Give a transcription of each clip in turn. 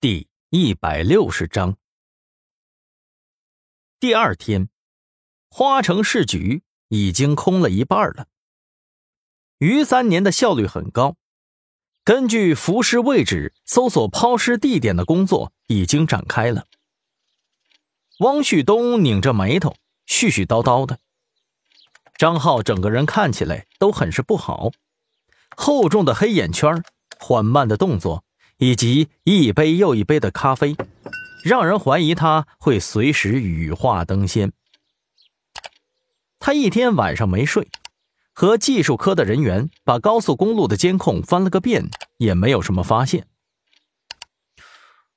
第一百六十章。第二天，花城市局已经空了一半了。于三年的效率很高，根据浮尸位置搜索抛尸地点的工作已经展开了。汪旭东拧着眉头，絮絮叨叨的。张浩整个人看起来都很是不好，厚重的黑眼圈，缓慢的动作。以及一杯又一杯的咖啡，让人怀疑他会随时羽化登仙。他一天晚上没睡，和技术科的人员把高速公路的监控翻了个遍，也没有什么发现。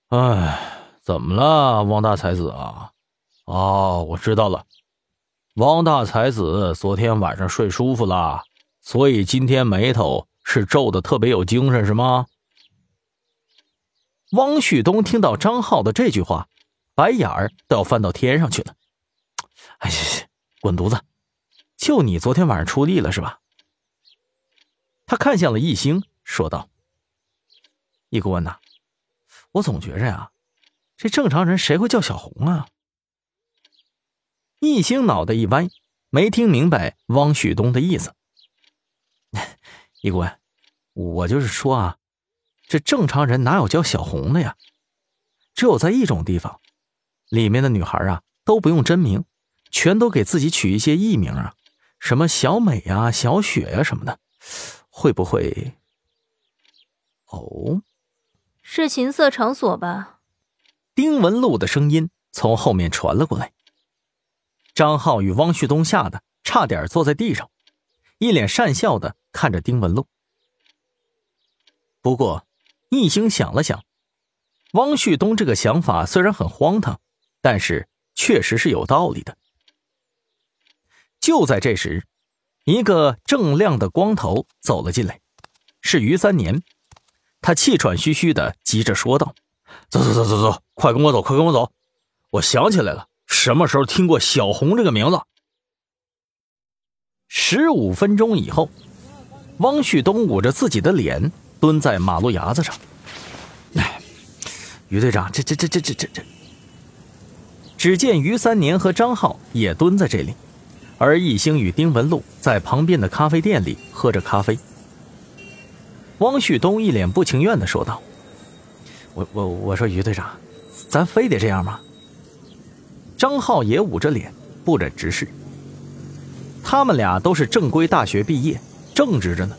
哎，怎么了，汪大才子啊？哦，我知道了，汪大才子昨天晚上睡舒服了，所以今天眉头是皱的特别有精神，是吗？汪旭东听到张浩的这句话，白眼儿都要翻到天上去了。哎呀，滚犊子！就你昨天晚上出力了是吧？他看向了易星，说道：“易顾问呐，我总觉着呀，这正常人谁会叫小红啊？”易星脑袋一歪，没听明白汪旭东的意思。易顾问，我就是说啊。这正常人哪有叫小红的呀？只有在一种地方，里面的女孩啊都不用真名，全都给自己取一些艺名啊，什么小美呀、小雪呀什么的，会不会？哦，是情色场所吧？丁文璐的声音从后面传了过来。张浩与汪旭东吓得差点坐在地上，一脸讪笑的看着丁文璐。不过。一星想了想，汪旭东这个想法虽然很荒唐，但是确实是有道理的。就在这时，一个正亮的光头走了进来，是于三年。他气喘吁吁的，急着说道：“走走走走走，快跟我走，快跟我走！我想起来了，什么时候听过小红这个名字？”十五分钟以后，汪旭东捂着自己的脸。蹲在马路牙子上，哎，于队长，这这这这这这这。只见于三年和张浩也蹲在这里，而易星与丁文璐在旁边的咖啡店里喝着咖啡。汪旭东一脸不情愿的说道：“我我我说于队长，咱非得这样吗？”张浩也捂着脸，不忍直视。他们俩都是正规大学毕业，正直着呢。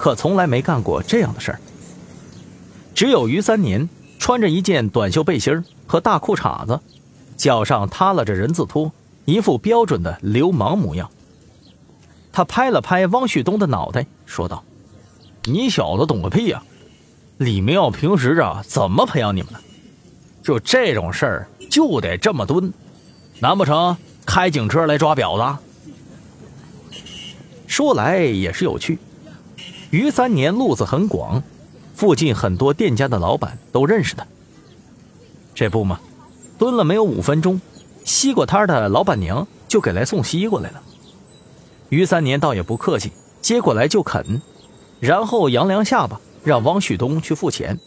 可从来没干过这样的事儿。只有于三年穿着一件短袖背心和大裤衩子，脚上踏拉着人字拖，一副标准的流氓模样。他拍了拍汪旭东的脑袋，说道：“你小子懂个屁呀！李明耀平时啊怎么培养你们的？就这种事儿就得这么蹲，难不成开警车来抓婊子？”说来也是有趣。于三年路子很广，附近很多店家的老板都认识他。这不嘛，蹲了没有五分钟，西瓜摊的老板娘就给来送西瓜来了。于三年倒也不客气，接过来就啃，然后扬扬下巴，让汪旭东去付钱。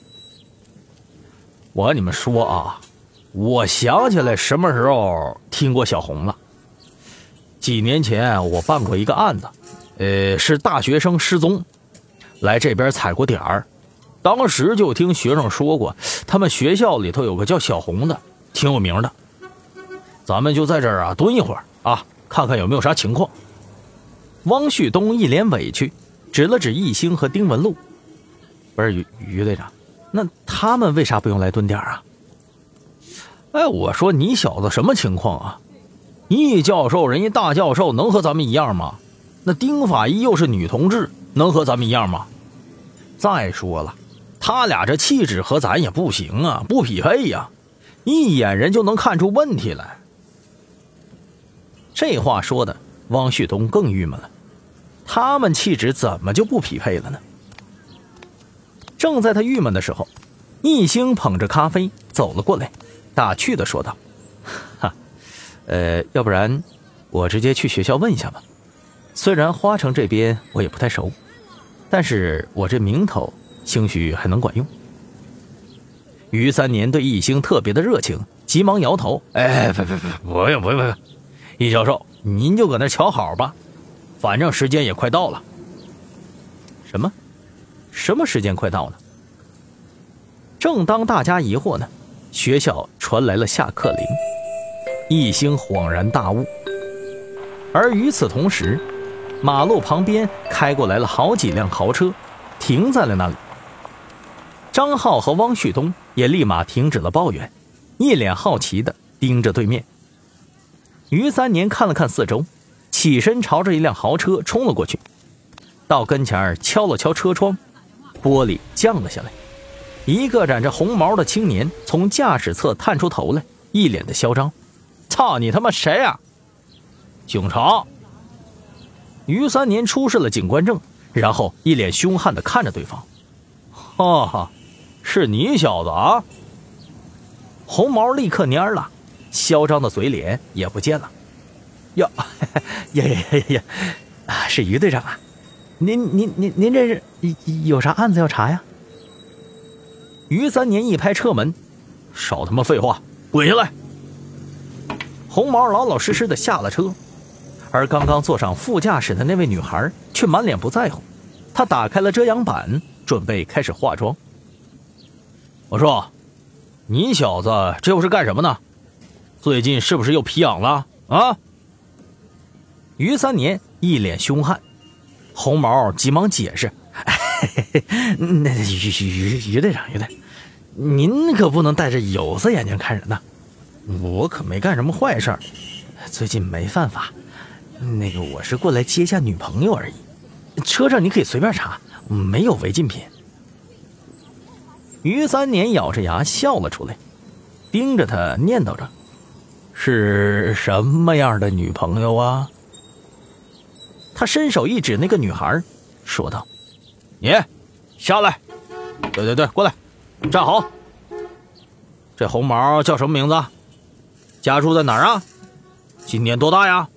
我跟你们说啊，我想起来什么时候听过小红了。几年前我办过一个案子，呃，是大学生失踪。来这边踩过点儿，当时就听学生说过，他们学校里头有个叫小红的，挺有名的。咱们就在这儿啊蹲一会儿啊，看看有没有啥情况。汪旭东一脸委屈，指了指易星和丁文璐：“不是于于队长，那他们为啥不用来蹲点啊？”哎，我说你小子什么情况啊？易教授人家大教授能和咱们一样吗？那丁法医又是女同志，能和咱们一样吗？再说了，他俩这气质和咱也不行啊，不匹配呀，一眼人就能看出问题来。这话说的，汪旭东更郁闷了。他们气质怎么就不匹配了呢？正在他郁闷的时候，易星捧着咖啡走了过来，打趣的说道：“哈，呃，要不然我直接去学校问一下吧。虽然花城这边我也不太熟。”但是我这名头，兴许还能管用。于三年对易星特别的热情，急忙摇头：“哎，不不不，不用不用不用，易教授，您就搁那瞧好吧，反正时间也快到了。”什么？什么时间快到了？正当大家疑惑呢，学校传来了下课铃，易星恍然大悟。而与此同时，马路旁边开过来了好几辆豪车，停在了那里。张浩和汪旭东也立马停止了抱怨，一脸好奇的盯着对面。于三年看了看四周，起身朝着一辆豪车冲了过去，到跟前敲了敲车窗，玻璃降了下来。一个染着红毛的青年从驾驶侧探出头来，一脸的嚣张：“操你他妈谁呀？”警察。于三年出示了警官证，然后一脸凶悍的看着对方：“哈哈，是你小子啊！”红毛立刻蔫了，嚣张的嘴脸也不见了。哟，呀呀呀呀！啊，是于队长啊！您您您您这是有啥案子要查呀？于三年一拍车门：“少他妈废话，滚下来！”红毛老老实实的下了车。而刚刚坐上副驾驶的那位女孩却满脸不在乎，她打开了遮阳板，准备开始化妆。我说：“你小子这又是干什么呢？最近是不是又皮痒了啊？”于三年一脸凶悍，红毛急忙解释：“ 那于于于队长，于队，您可不能戴着有色眼镜看人呐！我可没干什么坏事最近没犯法。”那个，我是过来接下女朋友而已。车上你可以随便查，没有违禁品。于三年咬着牙笑了出来，盯着他念叨着：“是什么样的女朋友啊？”他伸手一指那个女孩，说道：“你下来，对对对，过来，站好。这红毛叫什么名字？家住在哪儿啊？今年多大呀？”